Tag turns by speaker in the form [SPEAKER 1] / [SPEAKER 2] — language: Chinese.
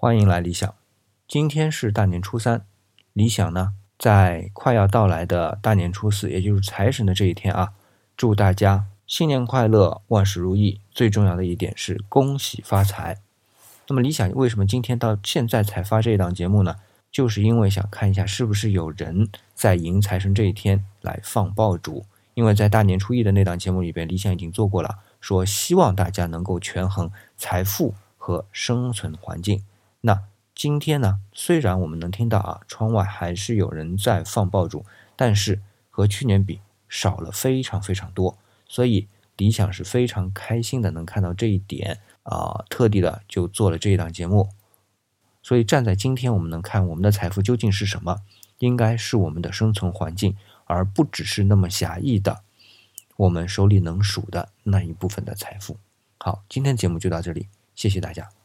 [SPEAKER 1] 欢迎来理想。今天是大年初三，理想呢，在快要到来的大年初四，也就是财神的这一天啊，祝大家新年快乐，万事如意。最重要的一点是恭喜发财。那么理想为什么今天到现在才发这一档节目呢？就是因为想看一下是不是有人在迎财神这一天来放爆竹。因为在大年初一的那档节目里边，理想已经做过了，说希望大家能够权衡财富和生存环境。那今天呢，虽然我们能听到啊，窗外还是有人在放爆竹，但是和去年比少了非常非常多，所以理想是非常开心的，能看到这一点啊，特地的就做了这一档节目。所以站在今天，我们能看我们的财富究竟是什么，应该是我们的生存环境。而不只是那么狭义的，我们手里能数的那一部分的财富。好，今天节目就到这里，谢谢大家。